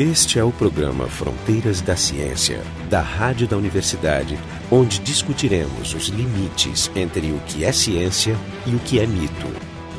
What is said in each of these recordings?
Este é o programa Fronteiras da Ciência, da Rádio da Universidade, onde discutiremos os limites entre o que é ciência e o que é mito.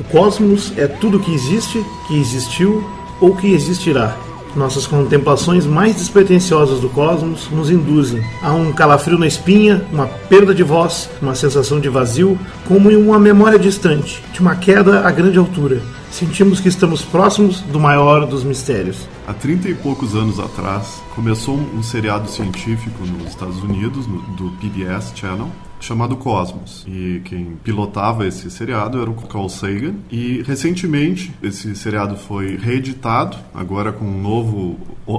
O cosmos é tudo que existe, que existiu ou que existirá. Nossas contemplações mais despretensiosas do cosmos nos induzem a um calafrio na espinha, uma perda de voz, uma sensação de vazio, como em uma memória distante, de uma queda a grande altura. Sentimos que estamos próximos do maior dos mistérios. Há 30 e poucos anos atrás, começou um seriado científico nos Estados Unidos, no, do PBS Channel, chamado Cosmos. E quem pilotava esse seriado era o Carl Sagan. E recentemente esse seriado foi reeditado, agora com um novo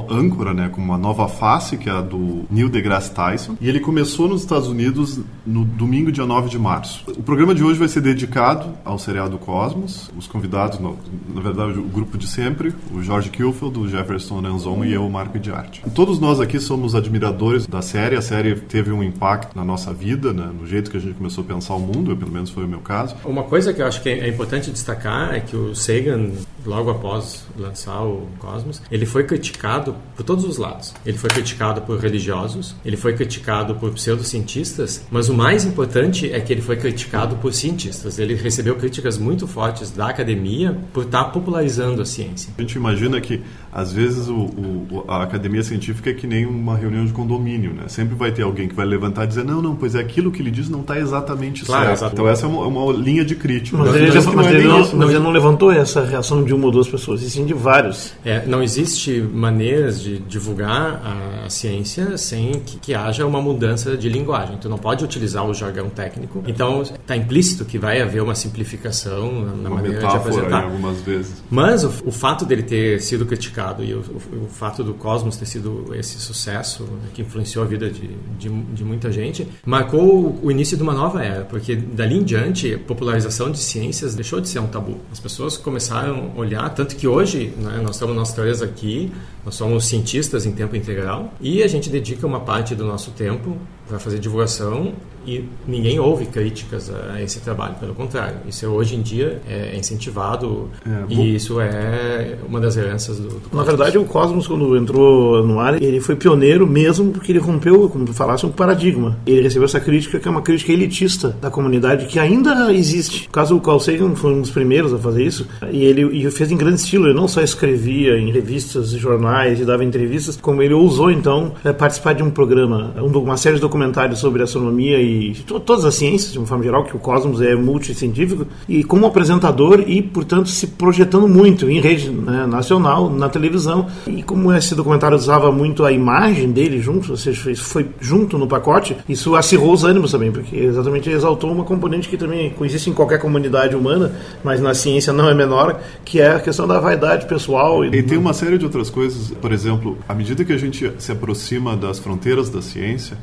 âncora, né, com uma nova face, que é a do Neil deGrasse Tyson. E ele começou nos Estados Unidos no domingo, dia 9 de março. O programa de hoje vai ser dedicado ao seriado Cosmos. Os convidados, na verdade, o grupo de sempre, o George Kilfield, o Jefferson Anzon e eu, Marco de Arte. Todos nós aqui somos admiradores da série. A série teve um impacto na nossa vida, né, no jeito que a gente começou a pensar o mundo, pelo menos foi o meu caso. Uma coisa que eu acho que é importante destacar é que o Sagan, logo após lançar o Cosmos, ele foi criticado por todos os lados. Ele foi criticado por religiosos, ele foi criticado por pseudocientistas, mas o mais importante é que ele foi criticado por cientistas. Ele recebeu críticas muito fortes da academia por estar popularizando a ciência. A gente imagina que às vezes o, o, a academia científica é que nem uma reunião de condomínio, né? Sempre vai ter alguém que vai levantar e dizer não, não, pois é aquilo que ele diz não está exatamente claro, certo. Exatamente. Então essa é uma, uma, linha de crítica. Mas, ele, já, mas não, ele, não, isso, mas ele não levantou essa reação de uma ou duas pessoas, e sim de vários. É, não existe maneiras de divulgar a, a ciência sem que, que, haja uma mudança de linguagem. Tu não pode utilizar o jargão técnico. Então está implícito que vai haver uma simplificação na, na maneira de apresentar. algumas vezes. Mas o, o, fato dele ter sido criticado e o, o, o, fato do Cosmos ter sido esse sucesso né, que influenciou a vida de, de, de muita gente marcou o início de uma nova era, porque dali em diante popularização de ciências deixou de ser um tabu. As pessoas começaram a olhar, tanto que hoje né, nós estamos nós três aqui, nós somos cientistas em tempo integral e a gente dedica uma parte do nosso tempo para fazer divulgação e ninguém ouve críticas a esse trabalho, pelo contrário, isso é, hoje em dia é incentivado é, e isso é uma das heranças do, do Na verdade, o Cosmos, quando entrou no ar, ele foi pioneiro mesmo porque ele rompeu, como tu falasse, um paradigma. Ele recebeu essa crítica que é uma crítica elitista da comunidade que ainda existe. O caso do Carl Sagan foi um dos primeiros a fazer isso e ele e fez em grande estilo. Ele não só escrevia em revistas e jornais e dava entrevistas, como ele ousou então é, participar de um programa, uma série de documentários sobre astronomia e todas as ciências, de uma forma geral, que o Cosmos é multicientífico, e como apresentador e, portanto, se projetando muito em rede né, nacional, na televisão. E como esse documentário usava muito a imagem dele junto, ou seja, isso foi junto no pacote, isso acirrou os ânimos também, porque exatamente exaltou uma componente que também existe em qualquer comunidade humana, mas na ciência não é menor, que é a questão da vaidade pessoal. E, e tem uma série de outras coisas, por exemplo, à medida que a gente se aproxima das fronteiras da ciência,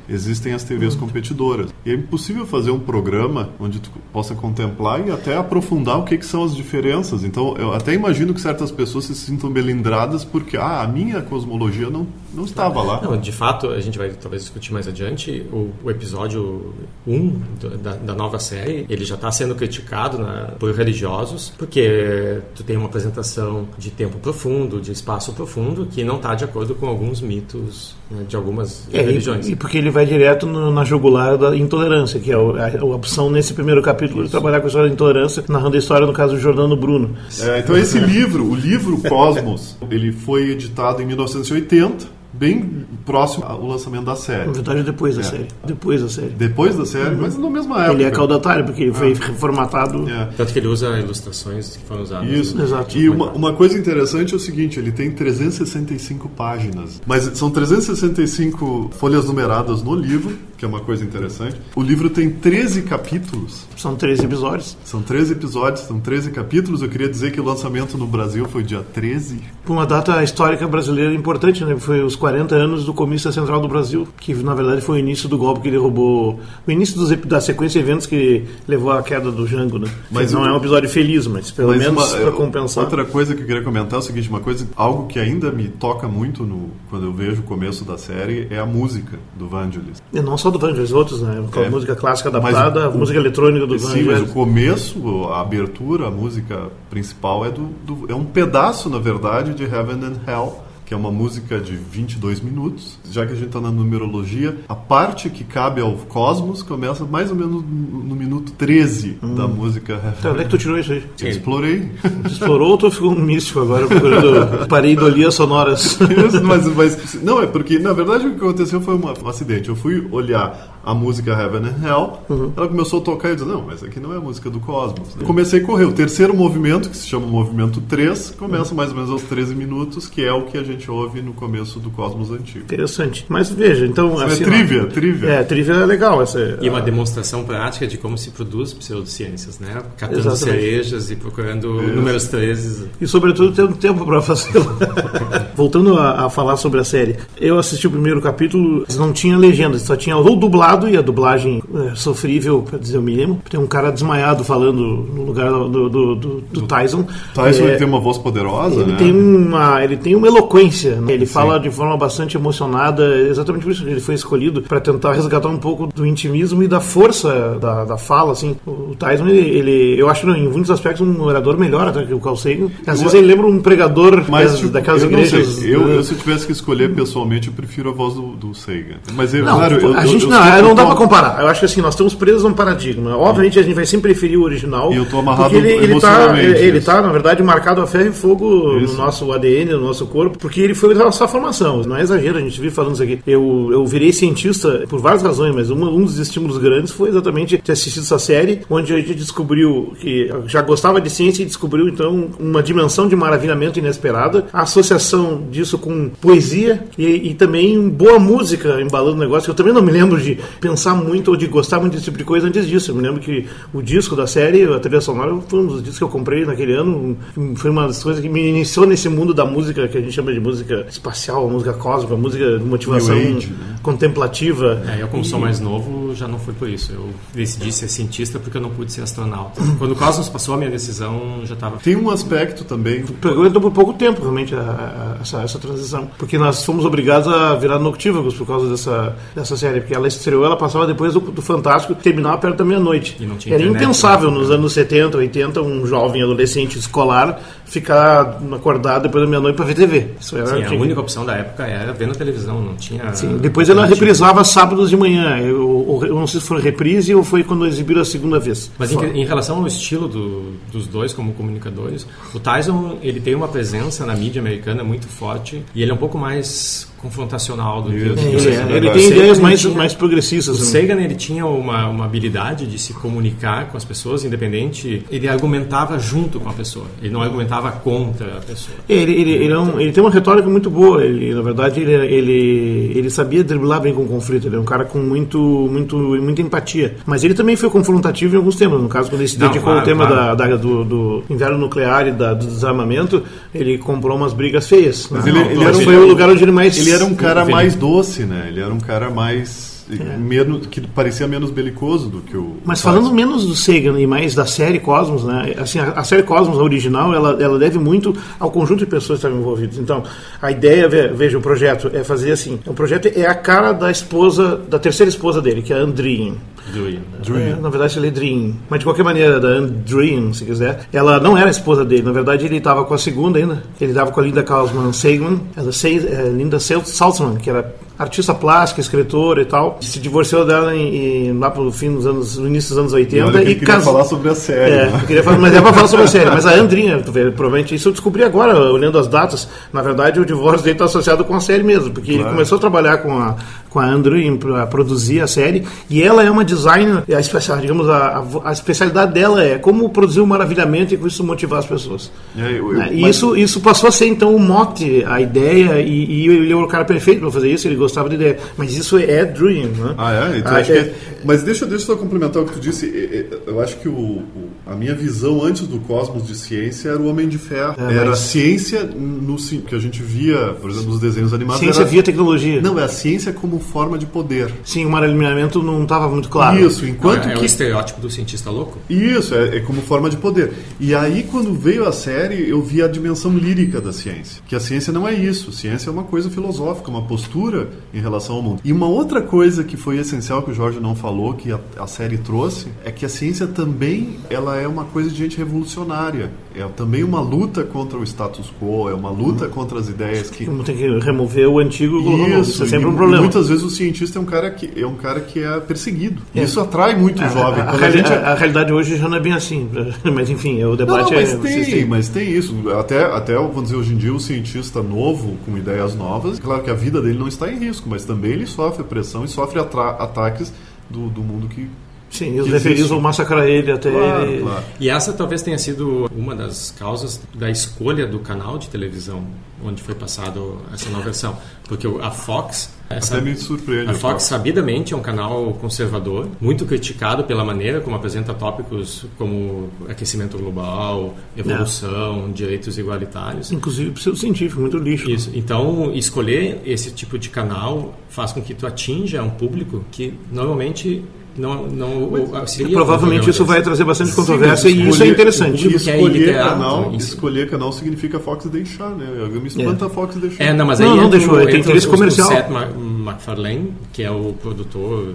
existem as hum. competidoras. E é impossível fazer um programa onde tu possa contemplar e até aprofundar o que, que são as diferenças. Então, eu até imagino que certas pessoas se sintam melindradas porque ah, a minha cosmologia não, não estava lá. Não, de fato, a gente vai talvez discutir mais adiante. O, o episódio 1 da, da, nova série, ele já está sendo criticado né, por religiosos porque tu tem uma apresentação de tempo profundo, de espaço profundo, que não está de acordo com alguns mitos né, de algumas é, religiões. E, e, porque ele vai direto no, na jugular da intolerância, que é a, a opção nesse primeiro capítulo Isso. de trabalhar com a história da intolerância, narrando a história, no caso, do Jordano Bruno. É, então esse livro, o livro Cosmos, ele foi editado em 1980 bem próximo ao lançamento da série. Na verdade, depois da é. série. Depois da série. Depois da série, uhum. mas na mesma época. Ele é caudatário, porque ele foi ah. reformatado. É. Tanto que ele usa ilustrações que foram usadas. Isso, exato. E uma, uma coisa interessante é o seguinte: ele tem 365 páginas. Mas são 365 folhas numeradas no livro, que é uma coisa interessante. O livro tem 13 capítulos. São 13 episódios. São 13 episódios, são 13 capítulos. Eu queria dizer que o lançamento no Brasil foi dia 13. Uma data histórica brasileira importante, né? Foi os 40 anos do Comício Central do Brasil, que na verdade foi o início do golpe que derrubou. O início dos, da sequência de eventos que levou à queda do Jango, né? Mas não é um episódio feliz, mas pelo mas menos para compensar. Outra coisa que eu queria comentar é o seguinte: uma coisa, algo que ainda me toca muito no, quando eu vejo o começo da série é a música do Vangelis. E não só do Vangelis, outros, né? A é, música clássica adaptada, a música eletrônica do. Sim, mas o começo, a abertura, a música principal é, do, do, é um pedaço, na verdade, de Heaven and Hell que é uma música de 22 minutos. Já que a gente está na numerologia, a parte que cabe ao cosmos começa mais ou menos no minuto 13 hum. da música Heaven. Então, onde é que tu tirou isso aí? Eu explorei. Explorou ou tu ficou um místico agora procurando pareidolias sonoras? mas, mas, não, é porque na verdade o que aconteceu foi um acidente. Eu fui olhar a música Heaven and Hell, uhum. ela começou a tocar e eu disse, não, mas aqui não é a música do Cosmos. Né? Comecei a correr. O terceiro movimento, que se chama movimento 3, começa uhum. mais ou menos aos 13 minutos, que é o que a gente ouve no começo do Cosmos antigo. Interessante. Mas veja, então... É assim, é trivia, trivia. É, trivia é legal. Essa, e uma demonstração prática de como se produz pseudociências, né? Catando Exatamente. cerejas e procurando Isso. números 13. E sobretudo tendo tempo para fazê-lo. Voltando a, a, falar sobre a série, eu assisti o primeiro capítulo, não tinha legenda, só tinha ou dublado e a dublagem é, sofrível, para dizer o mínimo. Tem um cara desmaiado falando no lugar do, do, do, do Tyson. Tyson é, tem uma voz poderosa, ele né? Tem uma, ele tem uma eloquência, né? ele Sim. fala de forma bastante emocionada, exatamente por isso que ele foi escolhido, para tentar resgatar um pouco do intimismo e da força da, da fala, assim. O Tyson, ele, ele, eu acho em muitos aspectos um orador melhor até que o Carl Sagan. Às eu, vezes ele lembra um pregador Mas, tipo, daquelas igrejas. Eu, eu, se eu tivesse que escolher pessoalmente, eu prefiro a voz do, do Sagan. Mas, eu, não, claro, eu, a gente, não, não dá para comparar. Eu acho que assim, nós estamos presos a um paradigma. Obviamente a gente vai sempre preferir o original. E eu tô amarrado ele, ele tá, ele tá, na verdade, marcado a ferro e fogo isso. no nosso ADN, no nosso corpo, porque ele foi da nossa formação. Não é exagero, a gente vive falando isso aqui. Eu, eu virei cientista por várias razões, mas um, um dos estímulos grandes foi exatamente ter assistido essa série, onde a gente descobriu que já gostava de ciência e descobriu então uma dimensão de maravilhamento inesperada, a associação disso com poesia e, e também boa música embalando o negócio. Eu também não me lembro de pensar muito ou de gostar muito desse tipo de coisa antes disso. Eu me lembro que o disco da série, a trilha sonora, foi um dos discos que eu comprei naquele ano. Foi uma das coisas que me iniciou nesse mundo da música que a gente chama de música espacial, música cósmica, música de motivação Age, né? contemplativa. É, eu, como e... sou mais novo, já não foi por isso. Eu decidi ser cientista porque eu não pude ser astronauta. Quando o Cosmos passou a minha decisão, já estava. Tem um aspecto também. Pegou então por pouco tempo, realmente, a, a, essa, essa transição. Porque nós fomos obrigados a virar noctívagos por causa dessa, dessa série. Porque ela estreou, ela passava depois do, do Fantástico, terminava perto da meia-noite. Era internet, impensável né? nos anos 70, 80, um jovem adolescente escolar ficar acordado depois da meia-noite para ver TV. Isso era Sim, a única opção da época era ver na televisão, não tinha. Sim, depois ela reprisava sábados de manhã. Eu, eu, não sei se foi reprise ou foi quando exibiram a segunda vez. Mas em, em, relação ao estilo do, dos dois como comunicadores, o Tyson ele tem uma presença na mídia americana muito forte e ele é um pouco mais confrontacional do que o é, Ele tem ideias mais, tinha, mais progressistas. O né? Sagan ele tinha uma, uma habilidade de se comunicar com as pessoas, independente. Ele argumentava junto com a pessoa. Ele não argumentava contra a pessoa. Ele, ele, ele, é ele tem uma retórica muito boa. Ele, na verdade, ele, ele, ele sabia driblar bem com o conflito. Ele é um cara com muito, muito, muita empatia. Mas ele também foi confrontativo em alguns temas. No caso, quando ele se dedicou claro, ao tema claro. da, da, do, do, inverno nuclear e da, do desarmamento, ele comprou umas brigas feias. Mas né? ele, ele, ele foi o lugar onde ele mais ele era um cara mais doce, né? Ele era um cara mais é. menos, que parecia menos belicoso do que o. Mas falando menos do Sagan e mais da série Cosmos, né? Assim, a, a, série Cosmos, a original, ela, ela deve muito ao conjunto de pessoas que estavam envolvidas. Então, a ideia, veja, o projeto é fazer assim: o projeto é a cara da esposa, da terceira esposa dele, que é a Andreen. Dream. É, na verdade, ele é Dream. Mas de qualquer maneira, da Andreen, se quiser, ela não era a esposa dele. Na verdade, ele estava com a segunda ainda. Ele estava com a Linda Kaufman Sagan, ela, é, Linda Saltzman, que era artista plástica, escritora e tal. Se divorciou dela em, em, lá pro fim dos anos, no início dos anos 80 e, e casou. falar sobre a série. É, né? queria falar, mas é para falar sobre a série. Mas a Andrinha, provavelmente, isso eu descobri agora, olhando as datas. Na verdade, o divórcio dele está associado com a série mesmo, porque claro. ele começou a trabalhar com a, com a Andrew para produzir a série e ela é uma designer, a especial, digamos, a, a, especialidade dela é como produzir um maravilhamento e com isso motivar as pessoas. É, eu, eu, né? E mas... isso, isso passou a ser então o mote, a ideia, e, e ele é o cara perfeito para fazer isso, ele gostava de ideia. Mas isso é Dream, né? Ah, é? Então, ah, é... é... Mas deixa, deixa eu só complementar o que tu disse. Eu acho que o, o, a minha visão antes do cosmos de ciência era o Homem de Ferro. É, era mas... ciência no que a gente via, por exemplo, nos desenhos animados. Ciência era... via tecnologia. Não, é a ciência como forma de poder. Sim, o maralhamento não estava muito claro. Isso, enquanto é, é que o estereótipo do cientista louco. Isso, é, é, como forma de poder. E aí, quando veio a série, eu vi a dimensão lírica da ciência. Que a ciência não é isso. Ciência é uma coisa filosófica, uma postura em relação ao mundo. E uma outra coisa que foi essencial que o Jorge não falou, que a, a série trouxe, é que a ciência também ela é uma coisa de gente revolucionária. É também uma luta contra o status quo, é uma luta contra as ideias que... Tem que remover o antigo Isso, isso é sempre um problema. muitas vezes o cientista é um cara que é, um cara que é perseguido. É. Isso atrai muito o jovem. A, a, a, gente... a, realidade hoje já não é bem assim. Mas enfim, o debate não, não, mas é... Tem, mas tem isso. Até, até, vamos dizer, hoje em dia o cientista novo, com ideias novas, claro que a vida dele não está em risco, mas também ele sofre pressão e sofre ataques do, do mundo que Sim, e os referidos vão massacrar ele até claro, ele... Claro. E essa talvez tenha sido uma das causas da escolha do canal de televisão onde foi passado essa nova versão. Porque a Fox... Essa, Até me surpreende. A Fox, sabidamente, é um canal conservador, muito criticado pela maneira como apresenta tópicos como aquecimento global, evolução, é. direitos igualitários. Inclusive científico muito lixo. Isso. Então, escolher esse tipo de canal faz com que tu atinja um público que normalmente não, não seria provavelmente isso vai trazer bastante controvérsia Sim, e isso é interessante. Escolher, canal, escolher canal significa a Fox deixar, né? Me espanta é. a Fox deixar. É, não, mas aí não, não deixou, tem interesse comercial. O Seth MacFarlane, que é o produtor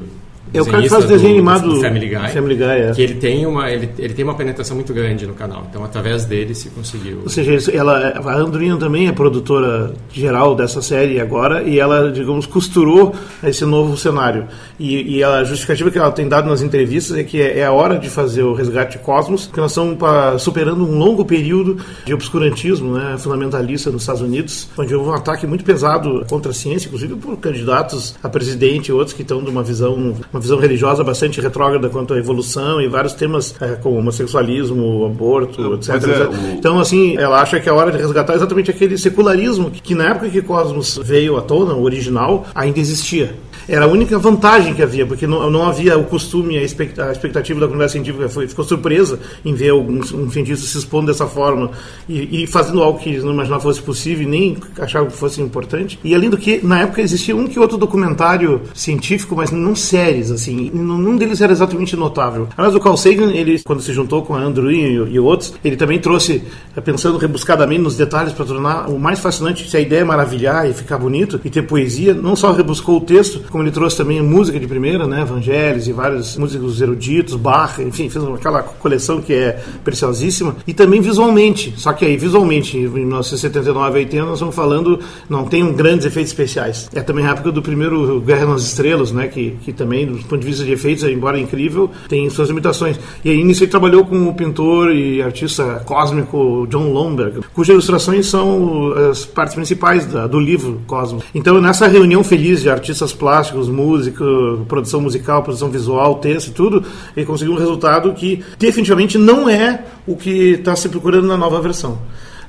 é o cara que faz desenho animado do Family Guy, Family Guy é. que ele tem uma ele, ele tem uma penetração muito grande no canal. Então através dele se conseguiu. Ou seja, ela a Andrina também é produtora geral dessa série agora e ela digamos costurou esse novo cenário. E, e a justificativa que ela tem dado nas entrevistas é que é, é a hora de fazer o resgate Cosmos, que nós estamos superando um longo período de obscurantismo, né, fundamentalista nos Estados Unidos, onde houve um ataque muito pesado contra a ciência, inclusive por candidatos a presidente e outros que estão de uma visão uma visão religiosa bastante retrógrada quanto à evolução e vários temas é, como homossexualismo, aborto, etc. É, o... Então, assim, ela acha que é hora de resgatar exatamente aquele secularismo que, que na época que Cosmos veio à tona, o original, ainda existia. Era a única vantagem que havia, porque não, não havia o costume, a expectativa da comunidade científica foi, ficou surpresa em ver um, um cientista se expondo dessa forma e, e, fazendo algo que não imaginava fosse possível e nem achava que fosse importante. E além do que, na época existia um que outro documentário científico, mas não séries, assim, nenhum deles era exatamente notável. Aliás, o Carl Sagan, ele, quando se juntou com a Andrew e, e outros, ele também trouxe, pensando rebuscadamente nos detalhes para tornar o mais fascinante, se a ideia é maravilhar e ficar bonito e ter poesia, não só rebuscou o texto, como ele trouxe também música de primeira, né, Evangelis e vários músicos eruditos, Bach, enfim, fez aquela coleção que é preciosíssima, e também visualmente, só que aí visualmente, em 1979 e 80, nós estamos falando, não tem grandes efeitos especiais. É também a época do primeiro Guerra nas Estrelas, né, que, que também, do ponto de vista de efeitos, embora incrível, tem suas limitações. E aí nisso ele trabalhou com o pintor e artista cósmico John Lomberg, cujas ilustrações são as partes principais da, do livro Cosmos. Então, nessa reunião feliz de artistas plásticos, plásticos, música, produção musical, produção visual, texto e tudo, ele conseguiu um resultado que definitivamente não é o que está se procurando na nova versão.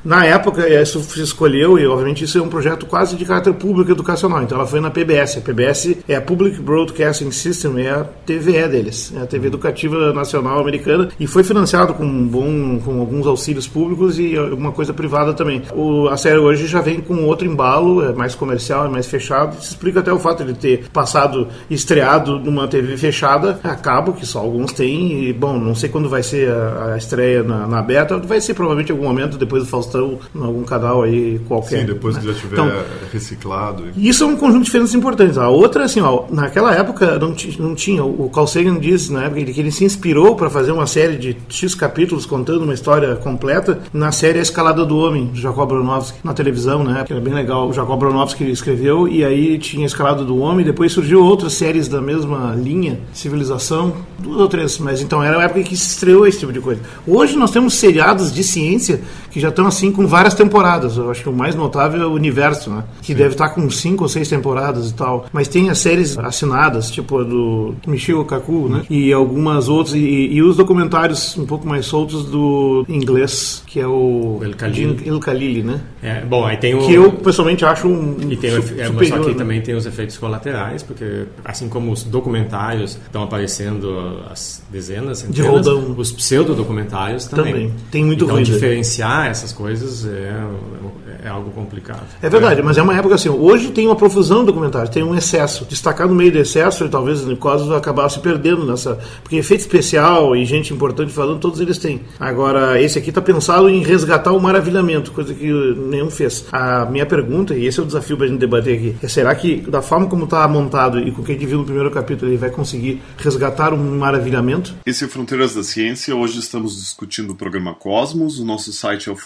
Na época, isso se escolheu, e obviamente isso é um projeto quase de caráter público educacional. Então ela foi na PBS. A PBS é a Public Broadcasting System, é a TVE deles, é a TV Educativa Nacional Americana, e foi financiado com, um bom, com alguns auxílios públicos e alguma coisa privada também. O, a série hoje já vem com outro embalo, é mais comercial, é mais fechado. Isso explica até o fato de ter passado, estreado numa TV fechada, a cabo, que só alguns têm, e bom, não sei quando vai ser a, a estreia na, na beta, vai ser provavelmente algum momento depois do Faustão em algum canal aí qualquer. Sim, depois né? que já tiver então, reciclado. Isso é um conjunto de diferenças importantes. A outra, assim, ó, naquela época não, não tinha. O Carl Sagan disse na época que ele se inspirou para fazer uma série de X capítulos contando uma história completa na série A Escalada do Homem, do Jacob Bronowski, na televisão, né? Que era bem legal. O Jacob Bronowski escreveu e aí tinha a Escalada do Homem, depois surgiu outras séries da mesma linha, Civilização, duas ou três, mas então era a época que se estreou esse tipo de coisa. Hoje nós temos seriados de ciência que já estão assim com várias temporadas. Eu acho que o mais notável é o Universo, né? Que Sim. deve estar com cinco ou seis temporadas e tal. Mas tem as séries assinadas, tipo a do Michio Kaku, né? E algumas outras. E, e, os documentários um pouco mais soltos do inglês, que é o El Khalili, El Khalili né? É, bom, aí tem o... Que eu pessoalmente acho um. E tem su o, é, superior, só que né? também tem os efeitos colaterais, porque assim como os documentários estão aparecendo as dezenas, centenas, de os pseudodocumentários também. Também. Tem muito então, ruído. diferenciar essas coisas coisas é, é algo complicado. É verdade, mas é uma época assim, hoje tem uma profusão de documentários, tem um excesso. Destacar no meio do excesso, e talvez o Cosmos acabar se perdendo nessa. Porque efeito especial e gente importante falando, todos eles têm. Agora, esse aqui está pensado em resgatar o maravilhamento, coisa que nenhum fez. A minha pergunta, e esse é o desafio para a gente debater aqui, é será que da forma como está montado e com o que a gente viu no primeiro capítulo, ele vai conseguir resgatar um maravilhamento? Esse é Fronteiras da Ciência. Hoje estamos discutindo o programa Cosmos. O nosso site é o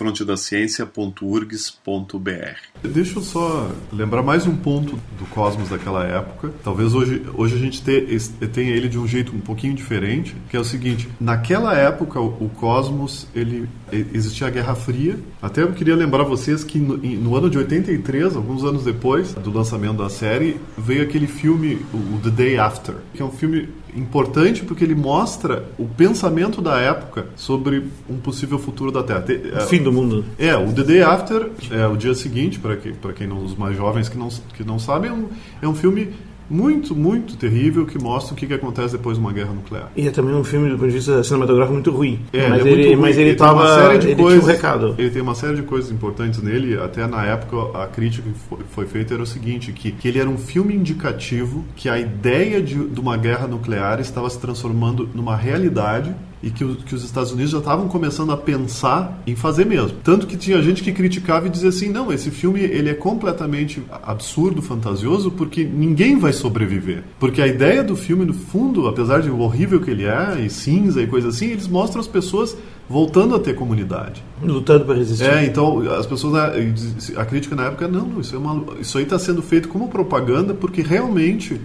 frontedaciencia.urgs.br. Deixa eu só lembrar mais um ponto do Cosmos daquela época. Talvez hoje, hoje a gente tenha ele de um jeito um pouquinho diferente, que é o seguinte: naquela época o Cosmos ele existia a Guerra Fria. Até eu queria lembrar vocês que no, no ano de 83, alguns anos depois do lançamento da série, veio aquele filme o The Day After, que é um filme importante porque ele mostra o pensamento da época sobre um possível futuro da Terra. O é, fim do mundo. É, o The Day After é o dia seguinte, para que, quem não, os mais jovens que não, que não sabem, é um, é um filme muito, muito terrível que mostra o que, que acontece depois de uma guerra nuclear. E é também um filme, do ponto de vista cinematográfico, muito ruim. É, mas, ele, é ele, mas ele, ele tava, uma série de ele coisas, tinha um recado. Ele tem uma série de coisas importantes nele. Até na época, a crítica que foi, foi feita era o seguinte, que, que ele era um filme indicativo que a ideia de, de uma guerra nuclear estava se transformando numa realidade e que, o, que os Estados Unidos já estavam começando a pensar em fazer mesmo. Tanto que tinha gente que criticava e dizia assim, não, esse filme ele é completamente absurdo, fantasioso, porque ninguém vai sobreviver. Porque a ideia do filme, no fundo, apesar de horrível que ele é, e cinza e coisa assim, eles mostram as pessoas voltando a ter comunidade. Lutando para resistir. É, então as pessoas, né, a crítica na época, não, isso, é uma, isso aí está sendo feito como propaganda, porque realmente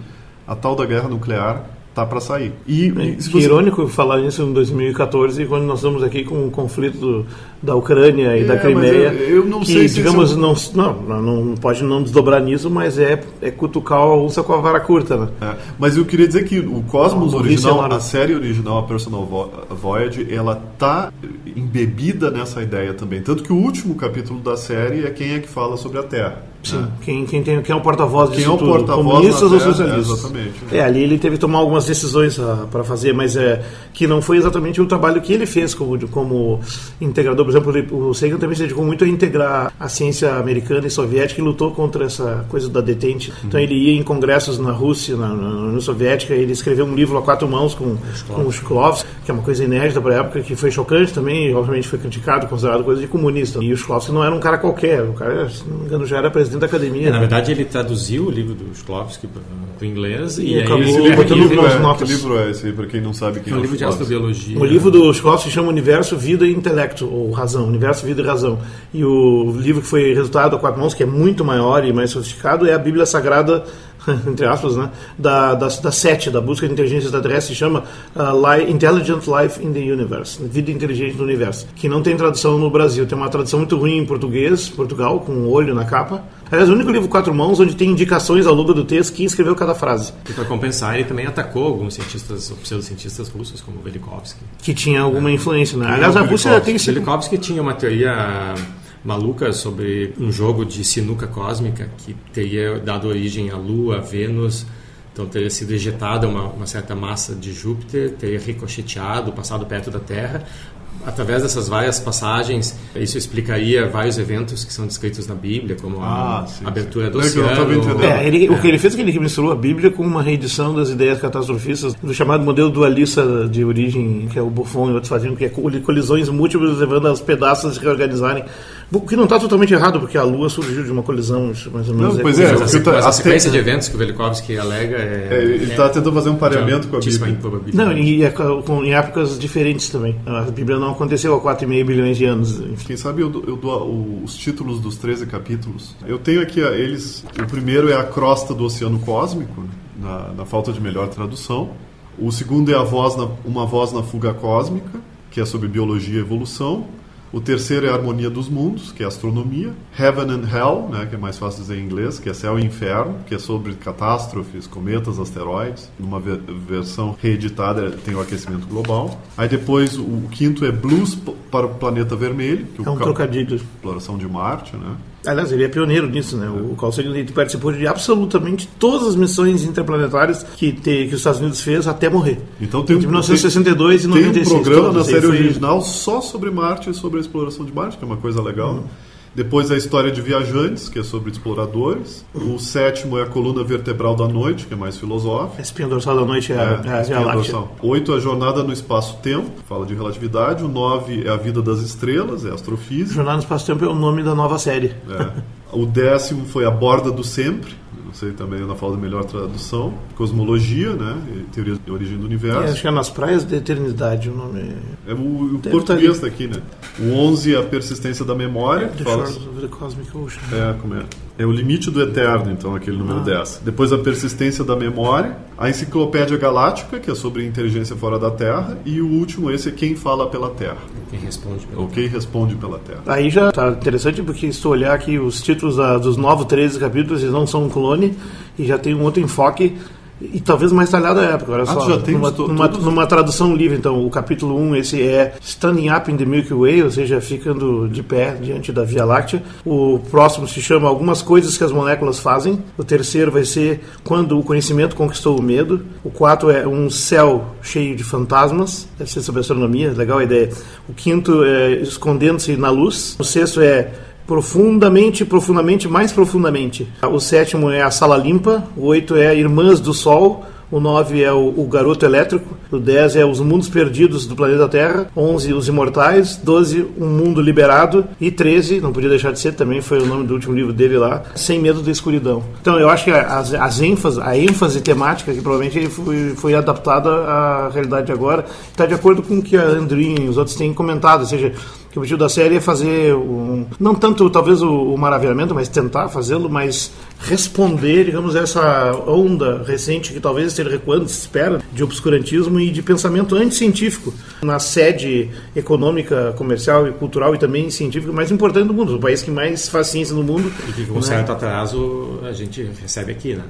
a tal da guerra nuclear tá para sair. E, é, que você... irônico falar isso em 2014, quando nós estamos aqui com o conflito do, da Ucrânia e é, da Crimeia. Eu, eu, não que, sei digamos, se não, não, não pode não desdobrar nisso, mas é, é cutucar a onça com a vara curta, né? É, mas eu queria dizer que o Cosmos original, a série original, a Personal Voyage, ela tá embebida nessa ideia também. Tanto que o último capítulo da série é quem é que fala sobre a Terra. Sim, né? quem, quem, tem, quem é o porta-voz disso Quem é o porta-voz Comunistas ou socialistas? É, exatamente. É, ali ele teve que tomar algumas decisões uh, para fazer, mas é, que não foi exatamente o trabalho que ele fez como, como integrador. Por exemplo, o Sagan também se dedicou muito a integrar a ciência americana e soviética e lutou contra essa coisa da detente. Uhum. Então ele ia em congressos na Rússia, na, na União Soviética, ele escreveu um livro a quatro mãos com, com os Shklovs, que é uma coisa inédita para a época, que foi chocante também, e obviamente foi criticado, considerado coisa de comunista. E o Shklovsky não era um cara qualquer, o cara, se não me engano, já era presidente da academia. É, na verdade, ele traduziu o livro do Shklovsky para o inglês e, e acabou botando livro, notas. Que livro é esse aí, para quem não sabe quem é, é um livro de astrobiologia. O livro do Shklovsky chama Universo, Vida e Intelecto, ou Razão, Universo, Vida e Razão. E o livro que foi resultado a quatro mãos, que é muito maior e mais sofisticado, é a Bíblia Sagrada entre aspas, né, da, da, da SET, da busca de inteligência extraterrestre, se chama uh, Intelligent Life in the Universe, Vida Inteligente no Universo, que não tem tradução no Brasil. Tem uma tradução muito ruim em português, Portugal, com um olho na capa. Aliás, o único livro quatro mãos onde tem indicações ao longo do texto que escreveu cada frase. E para compensar, ele também atacou alguns cientistas, pseudocientistas russos, como Velikovsky. Que tinha alguma é. influência, né? Aliás, a Rússia tem... Velikovsky tinha uma teoria maluca sobre um jogo de sinuca cósmica que teria dado origem à Lua, a Vênus. Então teria sido ejetada uma, uma certa massa de Júpiter, teria ricocheteado, passado perto da Terra, através dessas várias passagens, isso explicaria vários eventos que são descritos na Bíblia, como a ah, sim, abertura sim. do oceano. É, ele, é. O que ele fez é que ele misturou a Bíblia com uma reedição das ideias catastrofistas do chamado modelo dualista de origem, que é o Buffon e outros faziam, que é colisões múltiplas levando aos pedaços a se reorganizarem o que não está totalmente errado, porque a Lua surgiu de uma colisão, mais ou menos. Não, pois é, mas a, tá, a, sequência de eventos que o Velikovsky alega é. é ele está é, tentando fazer um pareamento com a Bíblia. Não, e é, com, em épocas diferentes também. A Bíblia não aconteceu há 4,5 bilhões de anos. Quem sabe eu, eu dou os títulos dos 13 capítulos. Eu tenho aqui eles. O primeiro é a crosta do Oceano Cósmico, na, na falta de melhor tradução. O segundo é a voz na, uma voz na fuga cósmica, que é sobre biologia e evolução. O terceiro é a harmonia dos mundos, que é astronomia. Heaven and Hell, né, que é mais fácil dizer em inglês, que é céu e inferno, que é sobre catástrofes, cometas, asteroides. Numa ver versão reeditada tem o aquecimento global. Aí depois o quinto é Blues para o planeta vermelho, que é um trocadilho. Exploração de Marte, né? Aliás, ele é pioneiro nisso, né? O Carl Sagan ele participou de absolutamente todas as missões interplanetárias que, te, que os Estados Unidos fez até morrer. Então tem, de 1962 tem, e 96. Tem um programa na série foi... original só sobre Marte e sobre a exploração de Marte, que é uma coisa legal. Uhum. Depois a história de viajantes, que é sobre exploradores. O sétimo é a coluna vertebral da noite, que é mais filosófico. Espinha dorsal da noite é, é, a, é a dorsal. Oito, a jornada no espaço-tempo, fala de relatividade. O nove é a vida das estrelas, é astrofísica. Jornada no espaço-tempo é o nome da nova série. É. O décimo foi a borda do sempre, sei também na falta de melhor tradução, cosmologia, né, teoria de origem do universo. É, acho que é nas praias da eternidade o nome. É o, o português está aqui, né? O 11 é a persistência da memória. The fala... Shores of the Cosmic Ocean. É, como é? É o limite do eterno, então, aquele número ah. 10. Depois a persistência da memória, a enciclopédia galáctica, que é sobre inteligência fora da Terra, e o último, esse é quem fala pela Terra. Quem responde pela Ou quem responde pela Terra. Aí já está interessante, porque se tu olhar aqui os títulos da, dos novos 13 capítulos, eles não são um clone, e já tem um outro enfoque e talvez mais talhado à época. Olha ah, só, já tem numa, numa, numa, tradução livre, então, o capítulo 1, esse é Standing Up in the Milky Way, ou seja, ficando de pé diante da Via Láctea. O próximo se chama Algumas Coisas que as Moléculas Fazem. O terceiro vai ser Quando o Conhecimento Conquistou o Medo. O quarto é Um Céu Cheio de Fantasmas. Deve ser sobre astronomia, legal a ideia. O quinto é Escondendo-se na Luz. O sexto é profundamente, profundamente, mais profundamente. O sétimo é a Sala Limpa, o oito é Irmãs do Sol, o 9 é o, o, Garoto Elétrico, o 10 é Os Mundos Perdidos do Planeta Terra, 11 Os Imortais, 12 Um Mundo Liberado e 13, não podia deixar de ser, também foi o nome do último livro dele lá, Sem Medo da Escuridão. Então eu acho que as, as ênfases, a ênfase temática que provavelmente ele foi, foi adaptada à realidade agora, está de acordo com o que a Andrin e os outros têm comentado, ou seja, que o objetivo da série é fazer um, não tanto talvez o, o maravilhamento, mas tentar fazê-lo, mas responder, digamos, essa onda recente que talvez esteja recuando, se espera, de obscurantismo e de pensamento anticientífico na sede econômica, comercial e cultural e também científica mais importante do mundo, o país que mais faz ciência no mundo. E que com né? certo atraso a gente recebe aqui, né?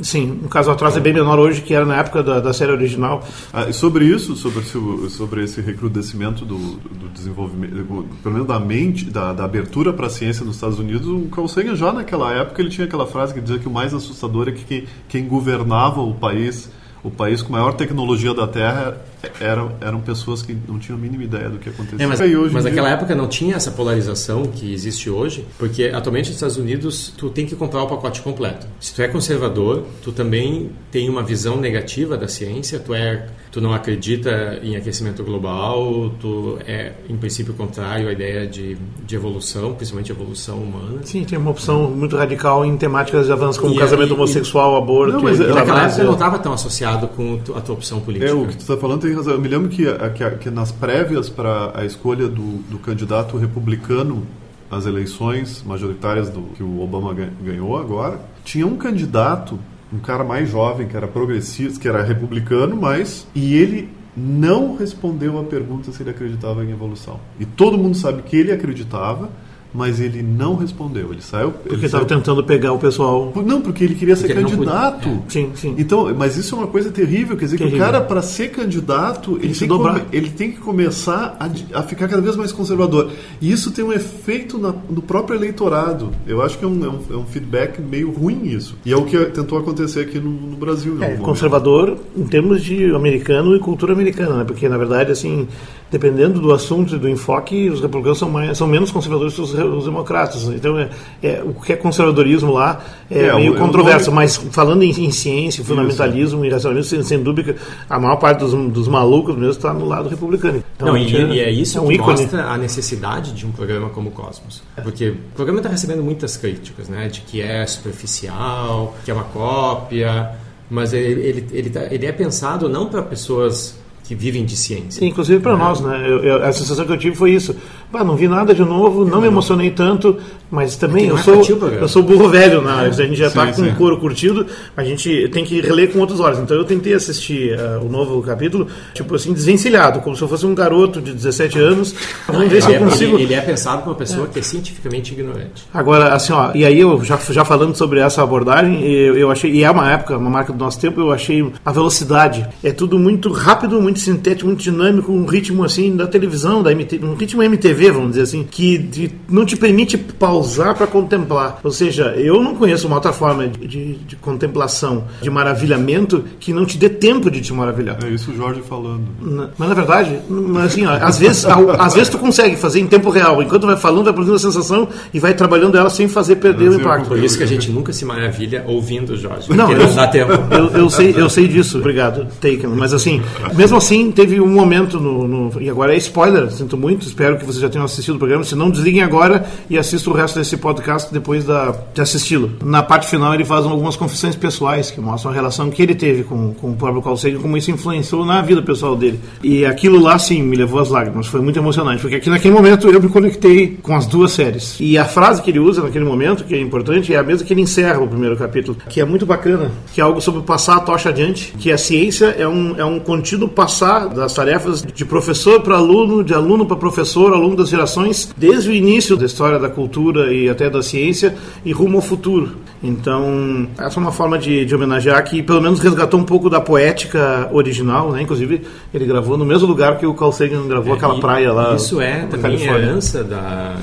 Sim, no caso atrás é bem menor hoje que era na época da, da série original. Ah, e sobre isso, sobre, sobre esse recrudescimento do, do desenvolvimento, pelo menos da mente, da, da abertura para a ciência nos Estados Unidos, o Carl Sagan já naquela época ele tinha aquela frase que dizia que o mais assustador é que quem, quem governava o país o país com maior tecnologia da Terra eram, eram pessoas que não tinham a mínima ideia do que acontecia. É, mas mas naquela dia... época não tinha essa polarização que existe hoje, porque atualmente nos Estados Unidos tu tem que comprar o pacote completo. Se tu é conservador, tu também tem uma visão negativa da ciência, tu é tu não acredita em aquecimento global, tu é, em princípio, contrário à ideia de, de evolução, principalmente evolução humana. Sim, tem uma opção muito radical em temáticas de avanço como e, casamento e, homossexual, aborto. Não, mas e, naquela época não estava tão associado com a tua opção política. É, o que tu está falando tem razão. Eu me lembro que, que, que nas prévias para a escolha do, do candidato republicano às eleições majoritárias do que o Obama ganhou agora, tinha um candidato um cara mais jovem, que era progressista, que era republicano, mas. E ele não respondeu a pergunta se ele acreditava em evolução. E todo mundo sabe que ele acreditava, mas ele não respondeu. Ele saiu. Porque estava tentando pegar o pessoal. Não, porque ele queria porque ser candidato. É. Sim, sim. Então, mas isso é uma coisa terrível. Quer dizer terrível. que o cara, para ser candidato, ele, tem, come... ele tem que começar a, a, ficar cada vez mais conservador. E isso tem um efeito na, no próprio eleitorado. Eu acho que é um, é um, é um, feedback meio ruim isso. E é o que tentou acontecer aqui no, no Brasil. É, conservador em termos de americano e cultura americana, né? Porque, na verdade, assim dependendo do assunto e do enfoque, os republicanos são, mais, são menos conservadores que os, os democratas. Então, é, é, o que é conservadorismo lá é, é meio controverso, mas falando em, em ciência, fundamentalismo Isso. e racionalismo, sem, sem, dúvida, a maior parte dos, dos malucos mesmo está no lado republicano. Então, Não, e, é, e, é, isso é um que ícone. mostra a necessidade de um programa como o Cosmos. Porque o programa está recebendo muitas críticas, né? De que é superficial, que é uma cópia, mas ele, ele, ele, tá, ele é pensado não para pessoas que vivem de ciência. Inclusive para é. nós, né? Eu, eu, a sensação que eu tive foi isso. Bah, não vi nada de novo, não me emocionei tanto, mas também eu sou eu sou burro velho, né? a gente já está com o couro curtido, a gente tem que reler com outros olhos. Então eu tentei assistir uh, o novo capítulo, tipo assim, desvencilhado, como se eu fosse um garoto de 17 anos. Vamos ver se eu é, consigo. Ele, ele, é pensado para uma pessoa é. que é cientificamente ignorante. Agora, assim, ó, e aí eu já, já falando sobre essa abordagem, eu, eu achei, e é uma época, uma marca do nosso tempo, eu achei a velocidade. É tudo muito rápido, muito muito sintético, muito dinâmico, um ritmo assim da televisão, da MT, um ritmo MTV vamos dizer assim, que de, não te permite pausar para contemplar. Ou seja, eu não conheço uma outra forma de, de, de, contemplação, de maravilhamento, que não te dê tempo de te maravilhar. É isso o Jorge falando. Na, mas na verdade, mas assim, ó, às, vezes, às vezes tu consegue fazer em tempo real. Enquanto vai falando, vai produzindo a sensação e vai trabalhando ela sem fazer perder o impacto. Por isso que a gente nunca se maravilha ouvindo o Jorge. Não, eu, não dá tempo. Eu, eu, sei, eu sei disso. Obrigado, Taken. Mas assim, mesmo assim, teve um momento no, no, E agora é spoiler, sinto muito, espero que vocês já tenham assistido o programa. Se não, desliguem agora e assistam o resto desse podcast depois da, de assisti-lo. Na parte final, ele faz algumas confissões pessoais que mostram a relação que ele teve com, com o próprio Carl Sagan, como isso influenciou na vida pessoal dele. E aquilo lá, sim, me levou às lágrimas. Foi muito emocionante, porque aqui naquele momento eu me conectei com as duas séries. E a frase que ele usa naquele momento, que é importante, é a mesma que ele encerra o primeiro capítulo, que é muito bacana, que é algo sobre passar a tocha adiante, que a ciência é um, é um contínuo passar das tarefas de professor para aluno, de aluno para professor, ao longo das gerações, desde o início da história da cultura e até da ciência, e rumo ao futuro. Então, essa é uma forma de, de homenagear que pelo menos resgatou um pouco da poética original, né? Inclusive, ele gravou no mesmo lugar que o Carl Sagan gravou é, aquela praia lá. Isso é também herança da,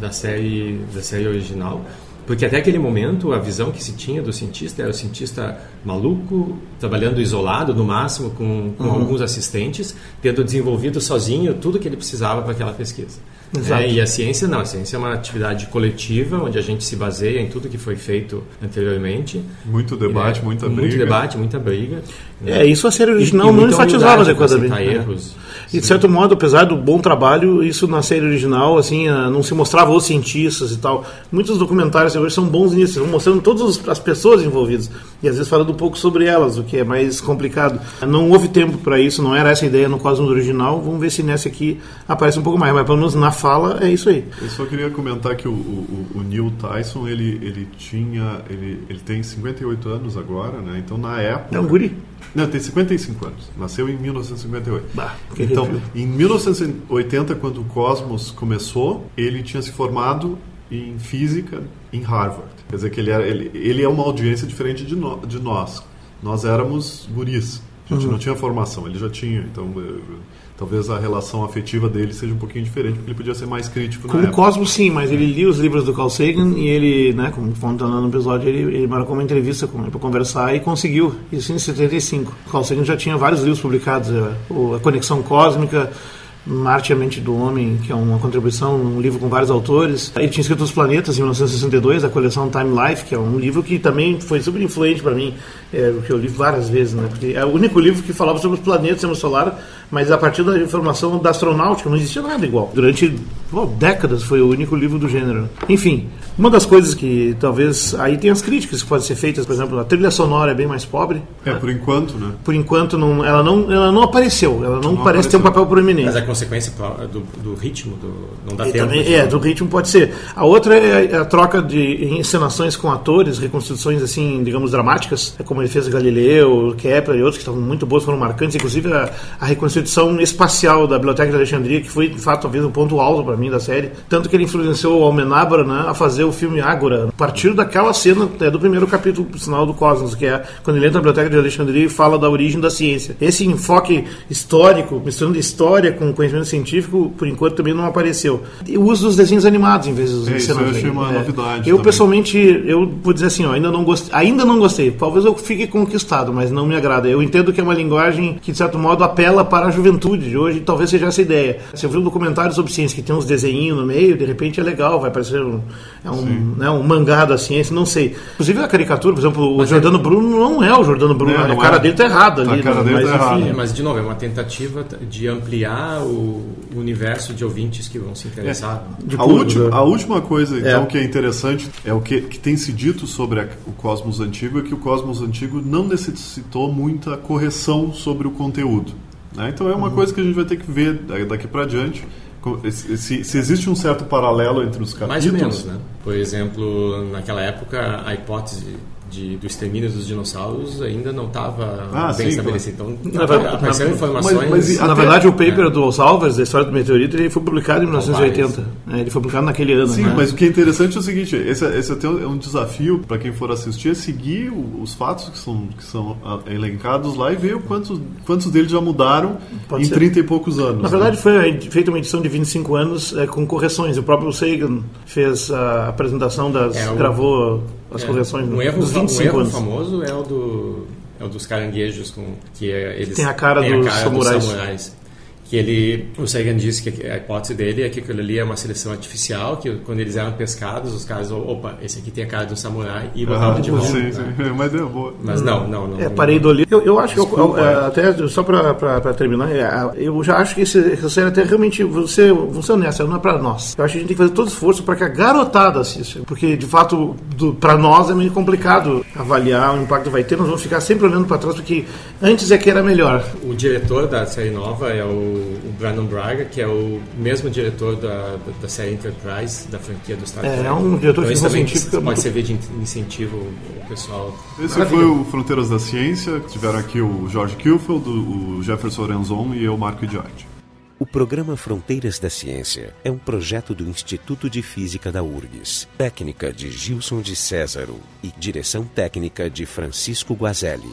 da, série, da série original. Porque até aquele momento a visão que se tinha do cientista era o cientista maluco, trabalhando isolado no máximo com, com uhum. alguns assistentes, tendo desenvolvido sozinho tudo que ele precisava para aquela pesquisa. É, e a ciência não, a ciência é uma atividade coletiva onde a gente se baseia em tudo que foi feito anteriormente. Muito debate, é, muita briga. Muito debate, muita briga. Né? É, isso a série original e, não enfatizava adequadamente. Né? Erros. E de certo modo, apesar do bom trabalho, isso na série original, assim, ah, não se mostrava os cientistas e tal. Muitos documentários hoje são bons nisso, vão mostrando todas as pessoas envolvidas e às vezes falando um pouco sobre elas, o que é mais complicado. Não houve tempo para isso, não era essa a ideia no Cosmos original. Vamos ver se nessa aqui aparece um pouco mais, mas pelo menos na fala é isso aí. Eu só queria comentar que o, o, o Neil Tyson, ele, ele tinha, ele, ele tem 58 anos agora, né? Então na época... É um guri. Não, tem 55 anos. Nasceu em 1958. Bah, então, em 1980, quando o Cosmos começou, ele tinha se formado em física em Harvard. Quer dizer que ele, era, ele, ele é uma audiência diferente de, no, de nós. Nós éramos guris. A gente uhum. não tinha formação, ele já tinha. Então, talvez a relação afetiva dele seja um pouquinho diferente, porque ele podia ser mais crítico Com o Cosmos, sim, mas ele lia os livros do Carl Sagan e ele, né, como contando no episódio, ele, ele marcou uma entrevista com ele para conversar e conseguiu, isso em 75. O Carl Sagan já tinha vários livros publicados, a, a Conexão Cósmica, Marte e a Mente do Homem, que é uma contribuição, um livro com vários autores. Ele tinha escrito Os Planetas em 1962, a coleção Time Life, que é um livro que também foi super influente para mim, é, que eu li várias vezes, né? Porque é o único livro que falava sobre os planetas no solar, mas a partir da informação da astronáutica não existia nada igual. Durante bom, décadas foi o único livro do gênero. Enfim, uma das coisas que talvez aí tem as críticas que podem ser feitas, por exemplo, a trilha sonora é bem mais pobre. É, por enquanto, né? Por enquanto não, ela não, ela não apareceu, ela não, não parece apareceu. ter um papel proeminente. Mas a consequência do, do ritmo, do, não dá e tempo. Também, é, do ritmo pode ser. A outra é a troca de encenações com atores, reconstruções assim, digamos dramáticas, é como ele fez Galileu, Kepler e outros que estavam muito boas, foram marcantes, inclusive a, a reconstrução espacial da Biblioteca de Alexandria, que foi de fato talvez um ponto alto para mim da série, tanto que ele influenciou o Almenabra né, a fazer o filme Ágora, a partir daquela cena é, do primeiro capítulo, sinal do Cosmos, que é quando ele entra na Biblioteca de Alexandria e fala da origem da ciência. Esse enfoque histórico, misturando história com conhecimento científico, por enquanto também não apareceu. E o uso dos desenhos animados em vez dos é, eu achei uma é. novidade. Eu também. pessoalmente, eu vou dizer assim, ó, ainda não gostei, ainda não gostei. Talvez eu fique conquistado, mas não me agrada. Eu entendo que é uma linguagem que de certo modo apela para juventude de hoje, talvez seja essa ideia. Você viu um documentário sobre ciência que tem uns desenhinhos no meio, de repente é legal, vai parecer um, é um, né, um mangá da ciência, não sei. Inclusive a caricatura, por exemplo, mas o Jordano é... Bruno não é o Jordano Bruno, é, a cara é. dele tá errada ali. A cara né? dele mas, tá enfim, é, mas de novo, é uma tentativa de ampliar o universo de ouvintes que vão se interessar. É. A, última, né? a última coisa, então, é. que é interessante é o que, que tem se dito sobre a, o Cosmos Antigo, é que o Cosmos Antigo não necessitou muita correção sobre o conteúdo. Né? Então é uma uhum. coisa que a gente vai ter que ver daqui para diante. Se, se, existe um certo paralelo entre os capítulos. Mais ou menos, né? Por exemplo, naquela época, a hipótese de, do extermínio dos dinossauros ainda não estava Ah, bem sim, estabelecido. Então, Na verdade- apareceram na- informações. mas- mas e- Na Até- verdade, o paper do Salvers, da história do meteorito, ele foi publicado em 1980. É, ele foi publicado naquele ano. Sim, né? mas o que é interessante é o seguinte: esse, esse até é um desafio para quem for assistir, é seguir os fatos que são, que são ah, elencados lá e ver o quantos, quantos deles já mudaram Pode em ser. 30 e poucos anos. Na né? verdade, foi feita uma edição de 25 anos é, com correções. O próprio Sagan fez a apresentação das. É, o- gravou as É, correções um erro, dos fa- um 25 erro famoso é o do é o dos caranguejos com que é, eles Tem a cara têm dos samurais. samurais. Que ele, o Sagan disse que a hipótese dele é que aquilo ali é uma seleção artificial, que quando eles eram pescados, os caras, opa, esse aqui tem a cara de um samurai e botavam Ah, de volta. sim, né? sim. Mas é boa. Mas não, não, não. É, parei do livro. Eu, eu acho que, eu, Desculpa, eu, é. até só para terminar, é, eu já acho que esse, essa série até realmente, você, você honesto, não é para nós. Eu acho que a gente tem que fazer todo esforço para que a garotada assista, porque de fato, para nós é meio complicado avaliar o impacto que vai ter. Nós vamos ficar sempre olhando para trás, porque antes é que era melhor. O diretor da série nova é o, o Brandon Braga, que é o mesmo diretor da, da, série Enterprise, da franquia do Star É, Trek. é um diretor de então, também científica pode servir de incentivo ao pessoal. Esse Maravilha. foi o Fronteiras da Ciência. Tiveram aqui o Jorge Kilfeld, o Jefferson Renzon e eu, Marco Idiarte. O programa Fronteiras da Ciência é um projeto do Instituto de Física da URGS, técnica de Gilson de Césaro e direção técnica de Francisco Guazelli.